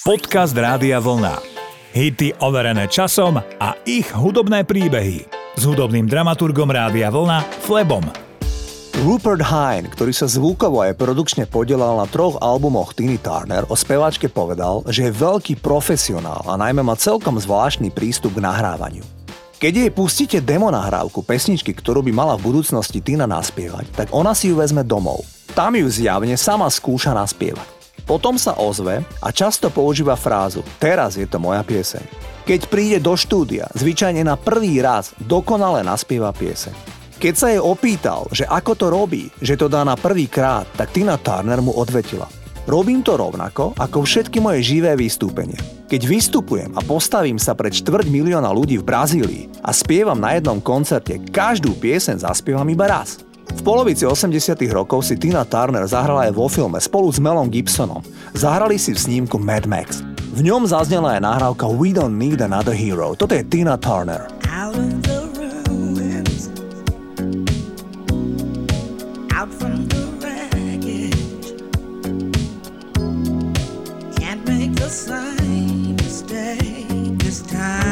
Podcast Rádia Vlna. Hity overené časom a ich hudobné príbehy. S hudobným dramaturgom Rádia Vlna Flebom. Rupert Hine, ktorý sa zvukovo aj produkčne podielal na troch albumoch Tiny Turner, o speváčke povedal, že je veľký profesionál a najmä má celkom zvláštny prístup k nahrávaniu. Keď jej pustíte demo nahrávku pesničky, ktorú by mala v budúcnosti Tina naspievať, tak ona si ju vezme domov. Tam ju zjavne sama skúša naspievať. Potom sa ozve a často používa frázu Teraz je to moja pieseň. Keď príde do štúdia, zvyčajne na prvý raz dokonale naspieva pieseň. Keď sa jej opýtal, že ako to robí, že to dá na prvý krát, tak Tina Turner mu odvetila. Robím to rovnako ako všetky moje živé vystúpenia. Keď vystupujem a postavím sa pred štvrť milióna ľudí v Brazílii a spievam na jednom koncerte, každú piesen zaspievam iba raz. V polovici 80 rokov si Tina Turner zahrala aj vo filme spolu s Melom Gibsonom. Zahrali si v snímku Mad Max. V ňom zaznela aj nahrávka We Don't Need Another Hero. Toto je Tina Turner. Same mistake this time.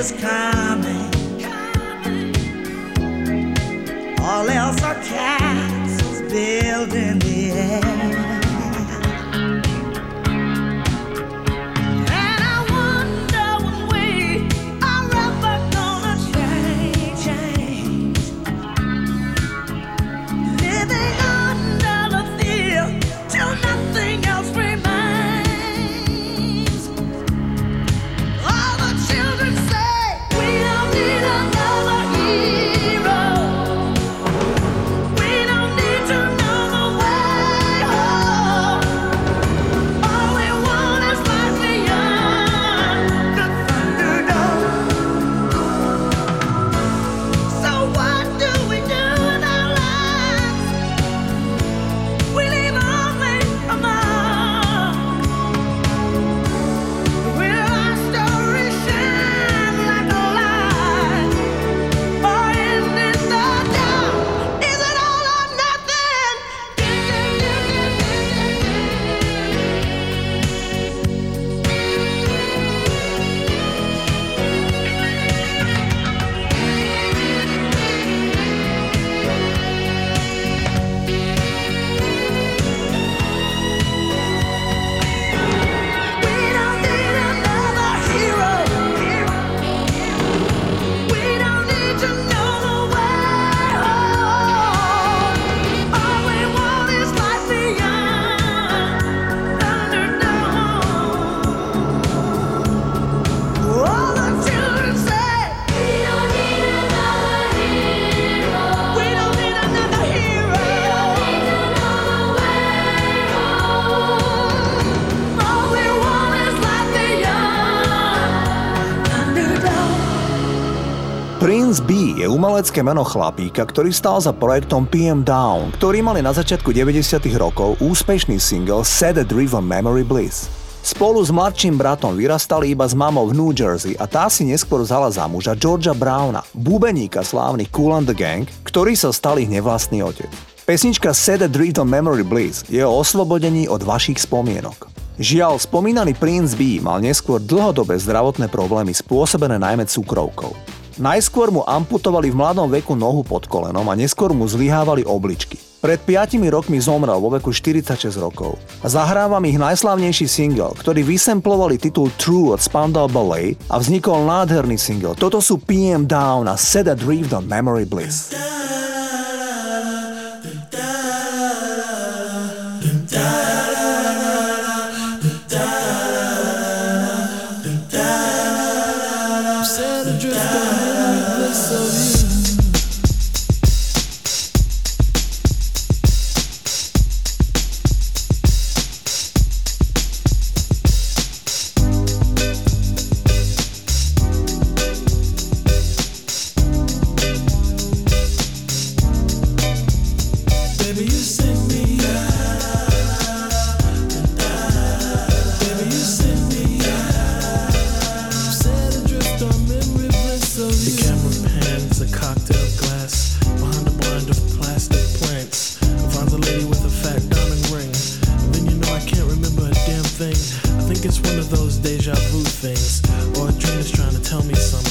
is coming. All else are castles built in the air. Umelecké meno chlapíka, ktorý stal za projektom PM Down, ktorý mali na začiatku 90. rokov úspešný single Set a Driven Memory Bliss. Spolu s mladším bratom vyrastali iba s mamou v New Jersey a tá si neskôr vzala za muža Georgia Browna, bubeníka slávnych Cool and the Gang, ktorý sa stal ich nevlastný otec. Pesnička Set a on Memory Bliss je o oslobodení od vašich spomienok. Žiaľ, spomínaný Prince B mal neskôr dlhodobé zdravotné problémy spôsobené najmä cukrovkou. Najskôr mu amputovali v mladom veku nohu pod kolenom a neskôr mu zlyhávali obličky. Pred 5 rokmi zomrel vo veku 46 rokov. Zahrávam ich najslavnejší single, ktorý vysemplovali titul True od Spandau Ballet a vznikol nádherný single. Toto sú PM Down a Set a Drift on Memory Bliss.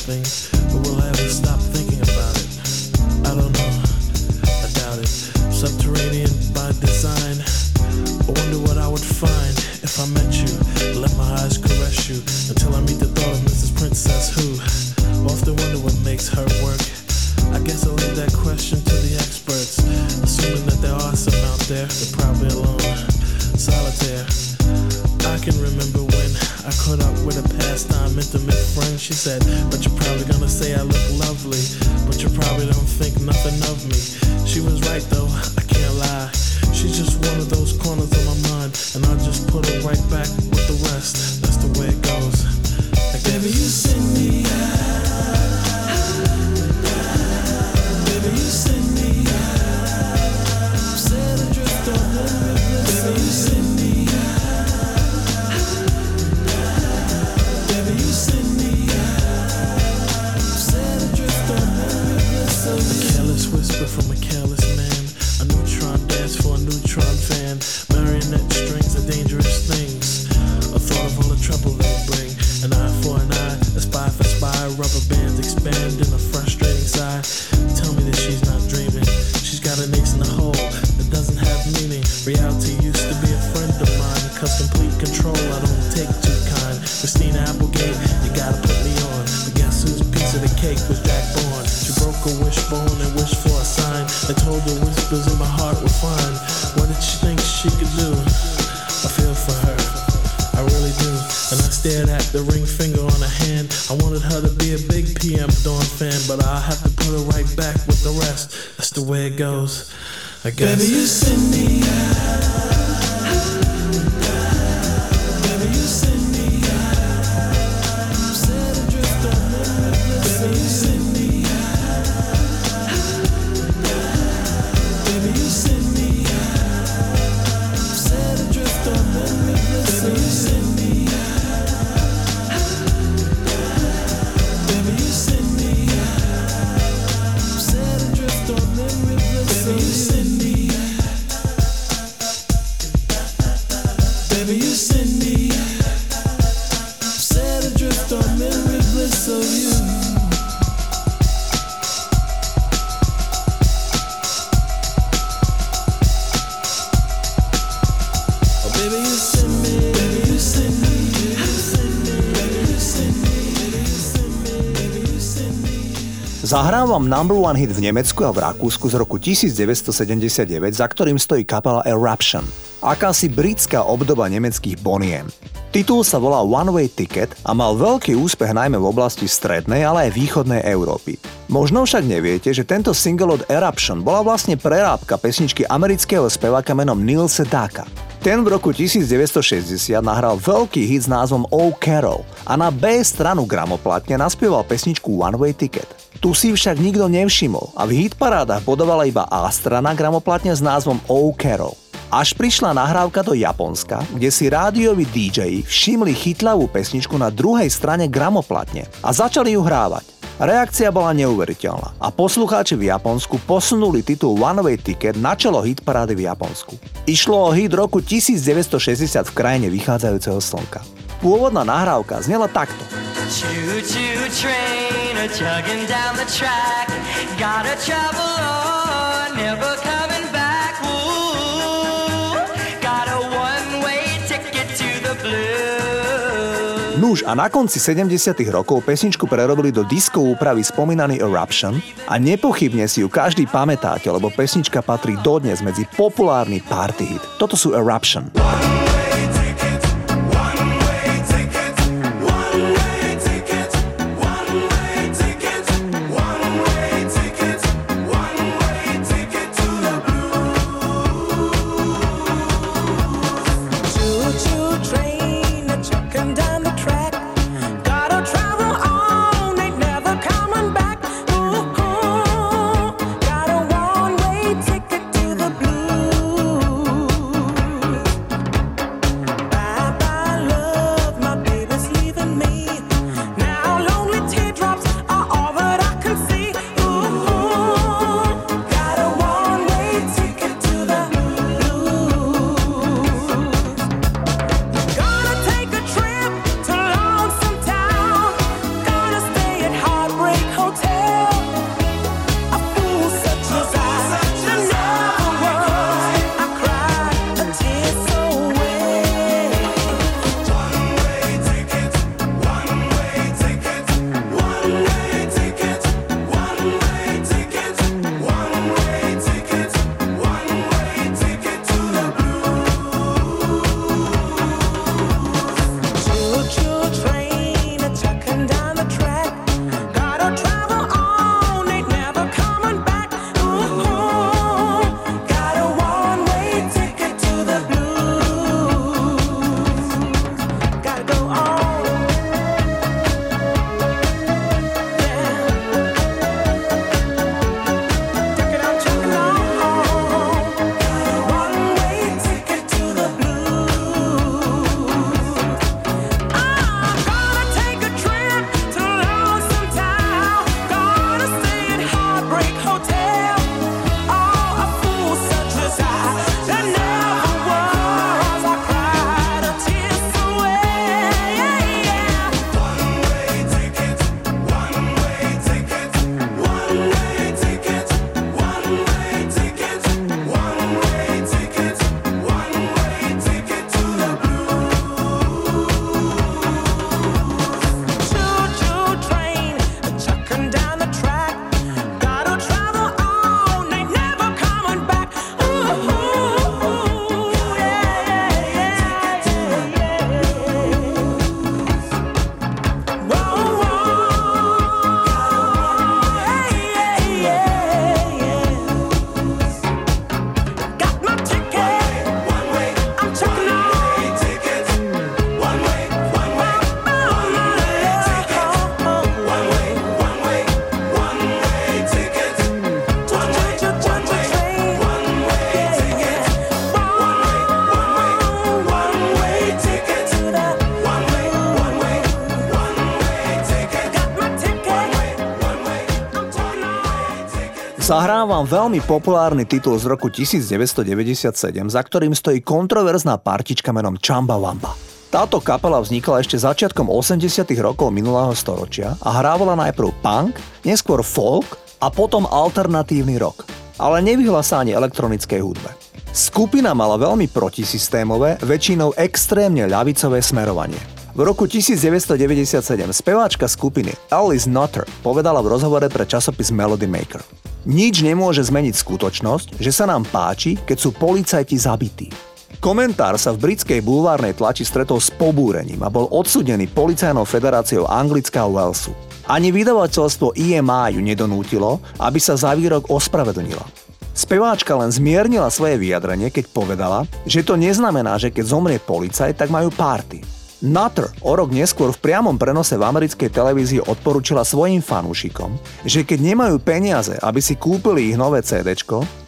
things. fun. What did she think she could do? I feel for her, I really do. And I stared at the ring finger on her hand. I wanted her to be a big PM Dawn fan, but I have to put her right back with the rest. That's the way it goes, I guess. Baby, you Zahrávam number one hit v Nemecku a v Rakúsku z roku 1979, za ktorým stojí kapela Eruption. Akási britská obdoba nemeckých boniem. Titul sa volá One Way Ticket a mal veľký úspech najmä v oblasti strednej, ale aj východnej Európy. Možno však neviete, že tento single od Eruption bola vlastne prerábka pesničky amerického speváka menom Neil Sedaka. Ten v roku 1960 nahral veľký hit s názvom Oh Carol a na B stranu gramoplatne naspieval pesničku One Way Ticket. Tu si však nikto nevšimol a v hitparádach bodovala iba A strana gramoplatne s názvom Oh Carol. Až prišla nahrávka do Japonska, kde si rádioví DJ všimli chytlavú pesničku na druhej strane gramoplatne a začali ju hrávať. Reakcia bola neuveriteľná a poslucháči v Japonsku posunuli titul One Way Ticket na čelo hitparády v Japonsku. Išlo o hit roku 1960 v krajine vychádzajúceho slnka. Pôvodná nahrávka znela takto. Choo-choo train a Nuž a na konci 70 rokov pesničku prerobili do disco úpravy spomínaný Eruption a nepochybne si ju každý pamätáte, lebo pesnička patrí dodnes medzi populárny party hit. Toto sú Eruption. One Zahrávam veľmi populárny titul z roku 1997, za ktorým stojí kontroverzná partička menom Chamba Wamba. Táto kapela vznikla ešte začiatkom 80 rokov minulého storočia a hrávala najprv punk, neskôr folk a potom alternatívny rock. Ale nevyhla sa ani elektronickej hudbe. Skupina mala veľmi protisystémové, väčšinou extrémne ľavicové smerovanie. V roku 1997 speváčka skupiny Alice Nutter povedala v rozhovore pre časopis Melody Maker. Nič nemôže zmeniť skutočnosť, že sa nám páči, keď sú policajti zabití. Komentár sa v britskej bulvárnej tlači stretol s pobúrením a bol odsudený Policajnou federáciou Anglická Walesu. Ani vydavateľstvo EMI ju nedonútilo, aby sa za výrok ospravedlnila. Speváčka len zmiernila svoje vyjadrenie, keď povedala, že to neznamená, že keď zomrie policaj, tak majú párty. Nutter o rok neskôr v priamom prenose v americkej televízii odporúčila svojim fanúšikom, že keď nemajú peniaze, aby si kúpili ich nové CD,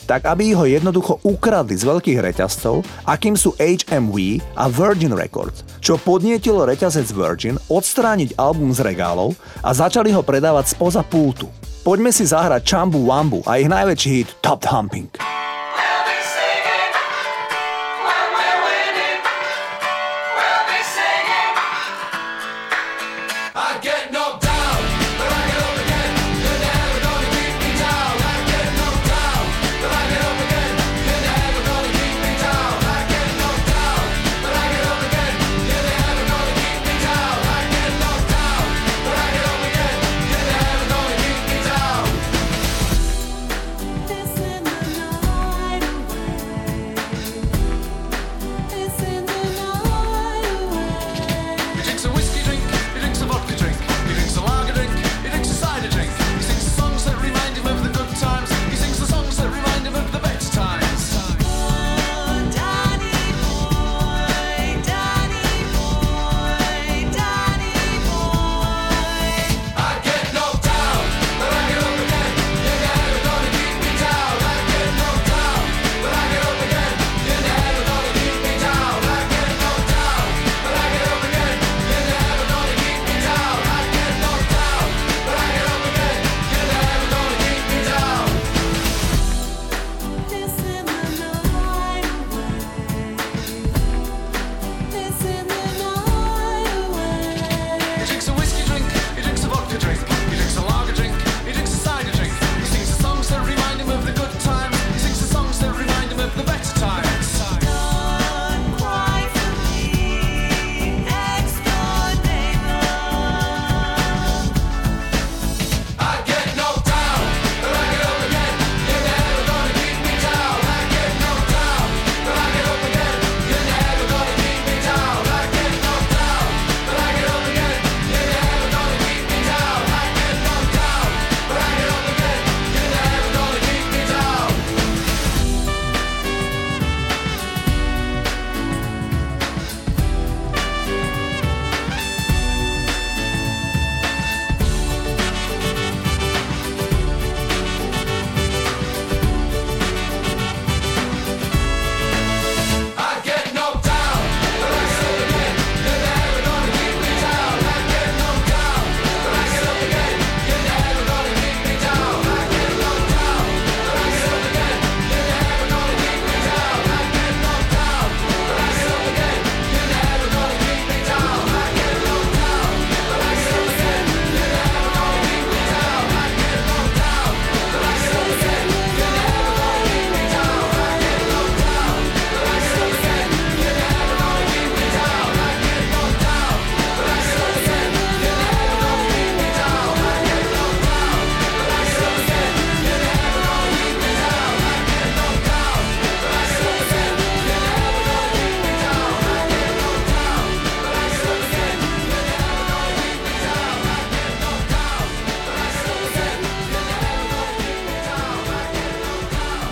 tak aby ho jednoducho ukradli z veľkých reťazcov, akým sú HMV a Virgin Records, čo podnietilo reťazec Virgin odstrániť album z regálov a začali ho predávať spoza pultu. Poďme si zahrať Chambu Wambu a ich najväčší hit Top Humping.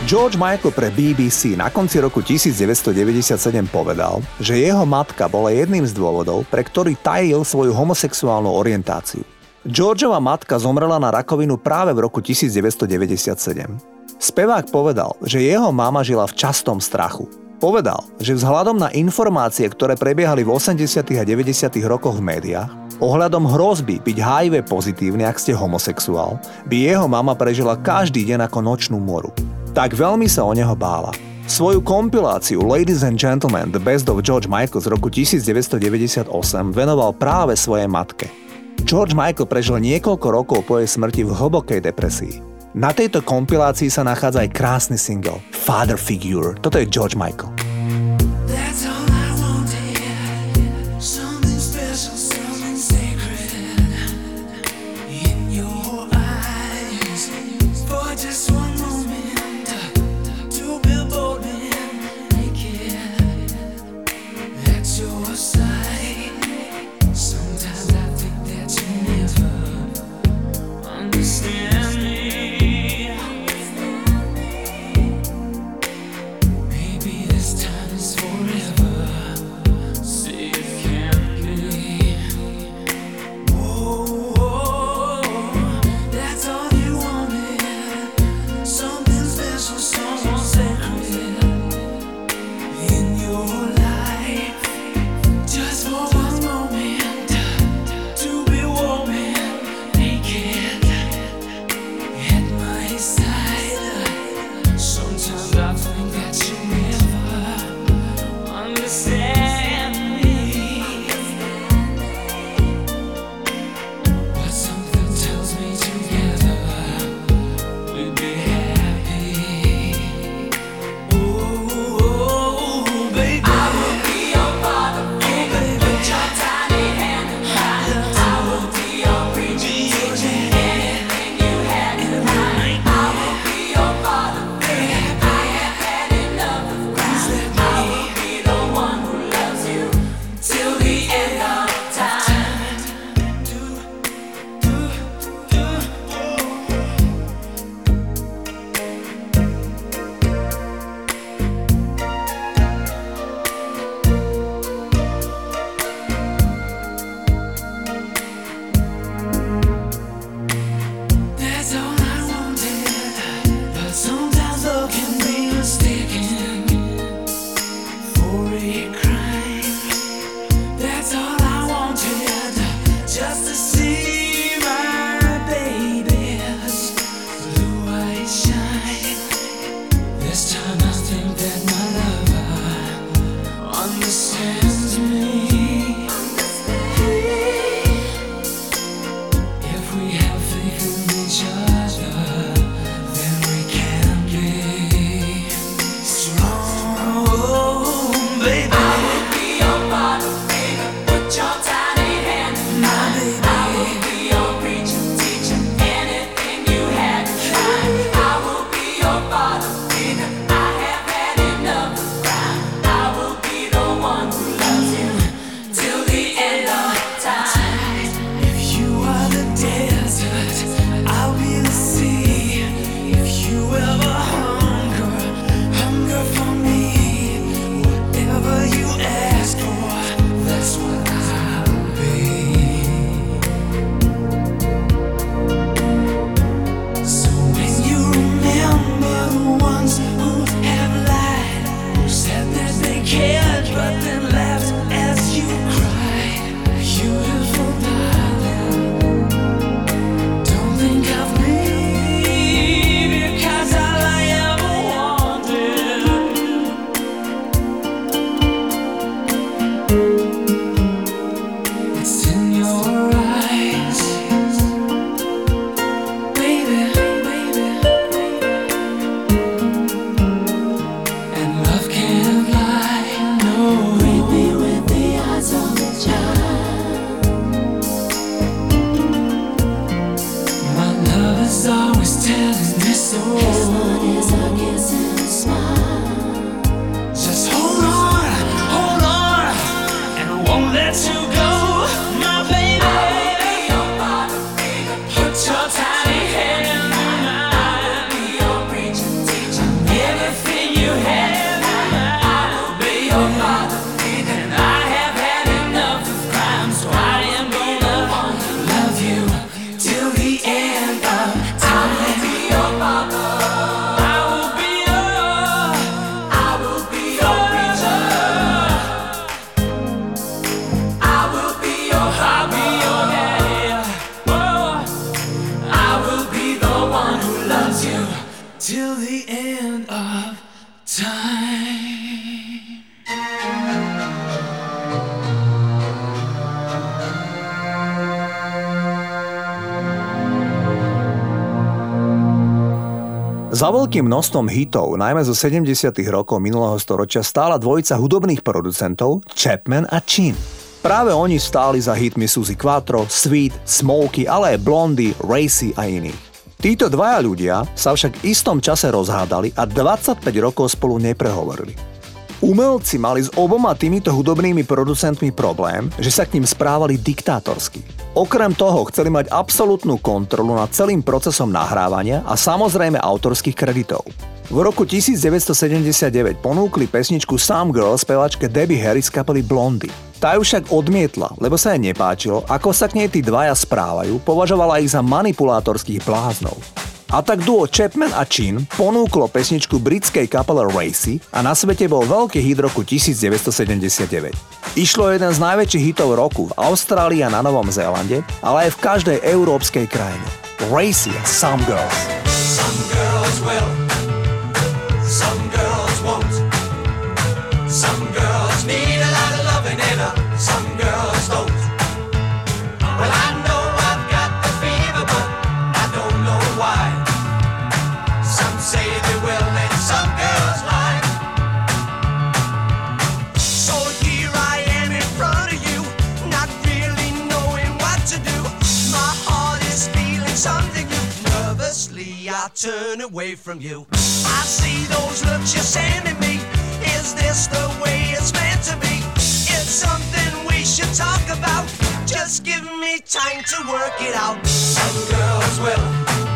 George Michael pre BBC na konci roku 1997 povedal, že jeho matka bola jedným z dôvodov, pre ktorý tajil svoju homosexuálnu orientáciu. Georgeova matka zomrela na rakovinu práve v roku 1997. Spevák povedal, že jeho mama žila v častom strachu. Povedal, že vzhľadom na informácie, ktoré prebiehali v 80. a 90. rokoch v médiách, ohľadom hrozby byť HIV pozitívny, ak ste homosexuál, by jeho mama prežila každý deň ako nočnú moru tak veľmi sa o neho bála. Svoju kompiláciu Ladies and Gentlemen The Best of George Michael z roku 1998 venoval práve svojej matke. George Michael prežil niekoľko rokov po jej smrti v hlbokej depresii. Na tejto kompilácii sa nachádza aj krásny single Father Figure. Toto je George Michael. This veľkým množstvom hitov, najmä zo 70. rokov minulého storočia, stála dvojica hudobných producentov Chapman a Chin. Práve oni stáli za hitmi Suzy Quattro, Sweet, Smokey, ale aj Blondy, Racy a iní. Títo dvaja ľudia sa však v istom čase rozhádali a 25 rokov spolu neprehovorili. Umelci mali s oboma týmito hudobnými producentmi problém, že sa k ním správali diktátorsky. Okrem toho chceli mať absolútnu kontrolu nad celým procesom nahrávania a samozrejme autorských kreditov. V roku 1979 ponúkli pesničku Some Girl spevačke Debbie Harris kapely Blondy. Tá ju však odmietla, lebo sa jej nepáčilo, ako sa k nej tí dvaja správajú, považovala ich za manipulátorských bláznov. A tak duo Chapman a Chin ponúklo pesničku britskej kapele Racy a na svete bol veľký hit roku 1979. Išlo jeden z najväčších hitov roku v Austrálii a na Novom Zélande, ale aj v každej európskej krajine. Racy a Some Girls. Some girls will, turn away from you. I see those looks you're sending me. Is this the way it's meant to be? It's something we should talk about. Just give me time to work it out. Some girls will,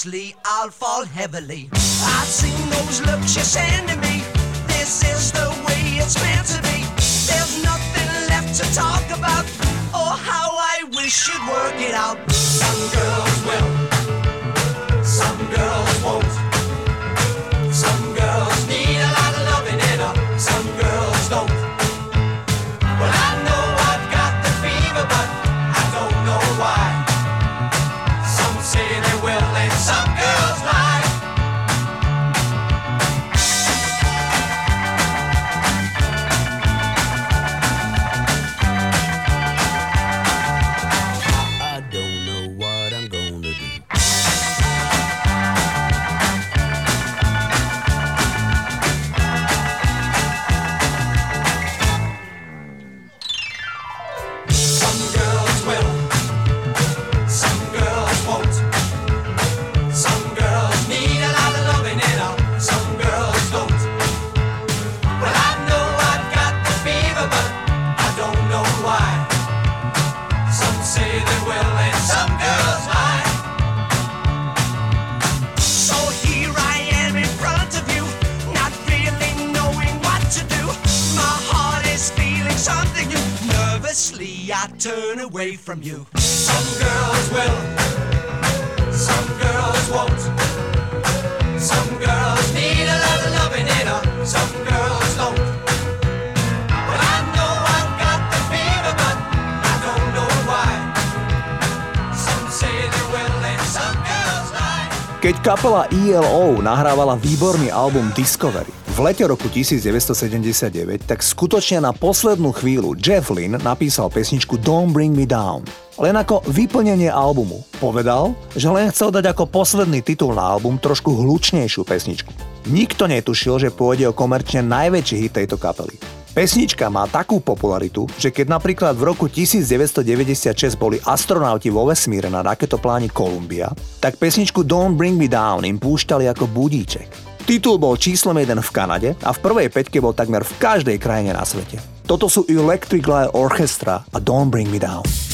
obviously I'll fall heavily. I've seen those looks you're sending me. Turn away from you. Some girls will, some girls won't. Some girls need a lot of loving in her, some girls Keď kapela ELO nahrávala výborný album Discovery, v lete roku 1979, tak skutočne na poslednú chvíľu Jeff Lynne napísal pesničku Don't Bring Me Down. Len ako vyplnenie albumu. Povedal, že len chcel dať ako posledný titul na album trošku hlučnejšiu pesničku. Nikto netušil, že pôjde o komerčne najväčší hit tejto kapely. Pesnička má takú popularitu, že keď napríklad v roku 1996 boli astronauti vo vesmíre na raketopláni Columbia, tak pesničku Don't Bring Me Down im púšťali ako budíček. Titul bol číslom 1 v Kanade a v prvej peťke bol takmer v každej krajine na svete. Toto sú Electric Light Orchestra a Don't Bring Me Down.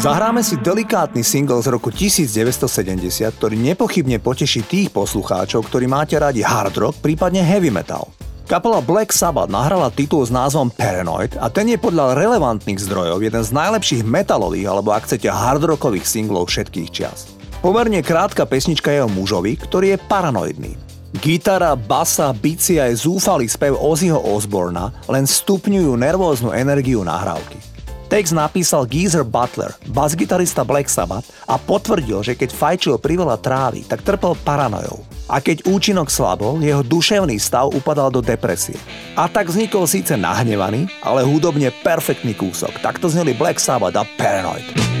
Zahráme si delikátny single z roku 1970, ktorý nepochybne poteší tých poslucháčov, ktorí máte radi hard rock, prípadne heavy metal. Kapela Black Sabbath nahrala titul s názvom Paranoid a ten je podľa relevantných zdrojov jeden z najlepších metalových alebo ak chcete hardrockových singlov všetkých čias. Pomerne krátka pesnička je o mužovi, ktorý je paranoidný. Gitara, basa, bici aj zúfalý spev Ozzyho Osborna len stupňujú nervóznu energiu nahrávky. Text napísal Geezer Butler, basgitarista Black Sabbath a potvrdil, že keď fajčil priveľa trávy, tak trpel paranojou. A keď účinok slabol, jeho duševný stav upadal do depresie. A tak vznikol síce nahnevaný, ale hudobne perfektný kúsok. Takto zneli Black Sabbath a Paranoid.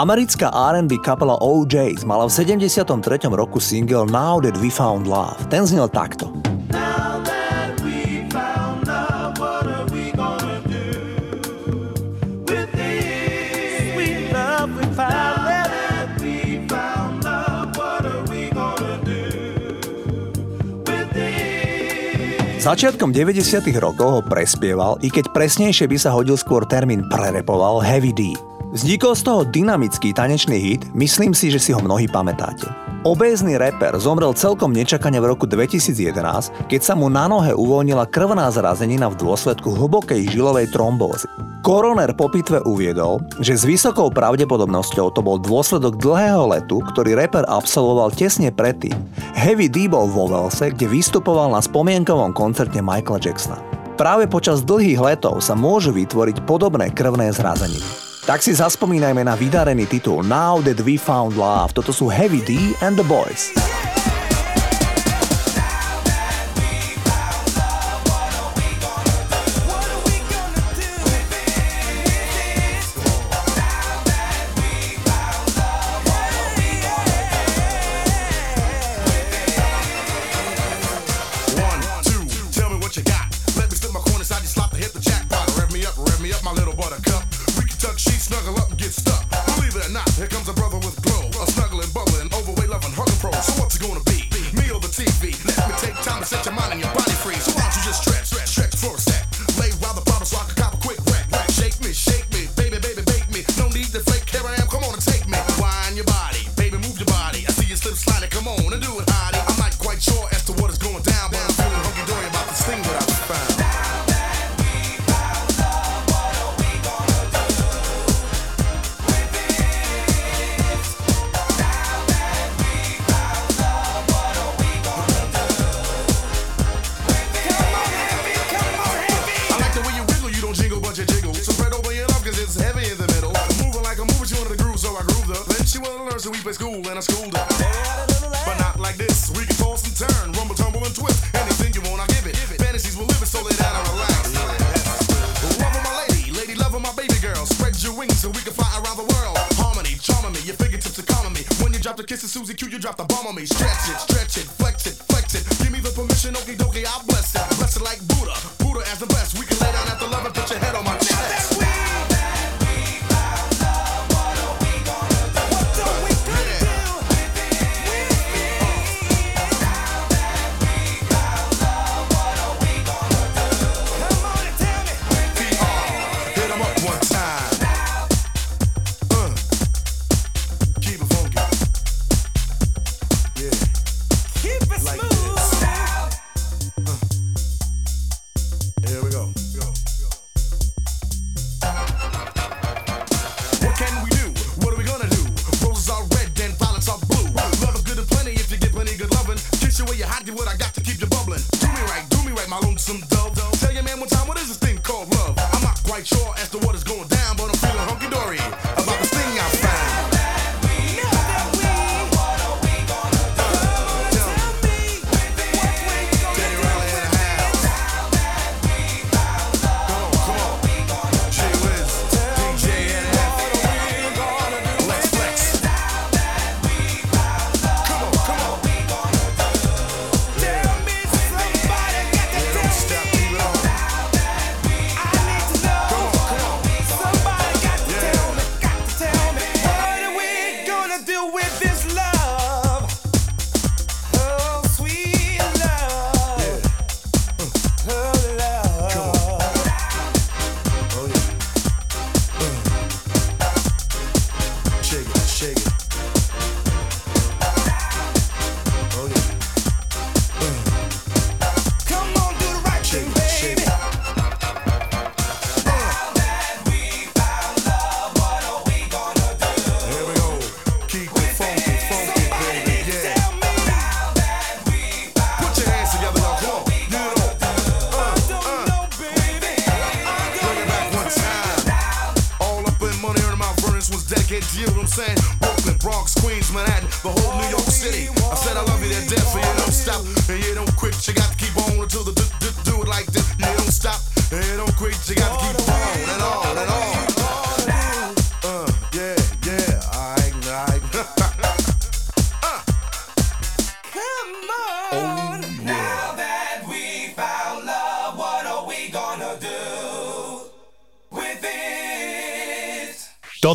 Americká R&B kapela OJs mala v 73. roku single Now That We Found Love. Ten znel takto. Začiatkom 90. rokov ho prespieval, i keď presnejšie by sa hodil skôr termín prerepoval Heavy D. Vznikol z toho dynamický tanečný hit, myslím si, že si ho mnohí pamätáte. Obézny reper zomrel celkom nečakane v roku 2011, keď sa mu na nohe uvoľnila krvná zrazenina v dôsledku hlbokej žilovej trombózy. Koroner po pitve uviedol, že s vysokou pravdepodobnosťou to bol dôsledok dlhého letu, ktorý reper absolvoval tesne predtým. Heavy D bol vo Velse, kde vystupoval na spomienkovom koncerte Michaela Jacksona. Práve počas dlhých letov sa môžu vytvoriť podobné krvné zrazeniny. Tak si zaspomínajme na vydarený titul Now That We Found Love. Toto sú Heavy D and the Boys. Here comes a brother with glow, a snuggling, bubbling, overweight, loving, hugging She snuggle deal with this.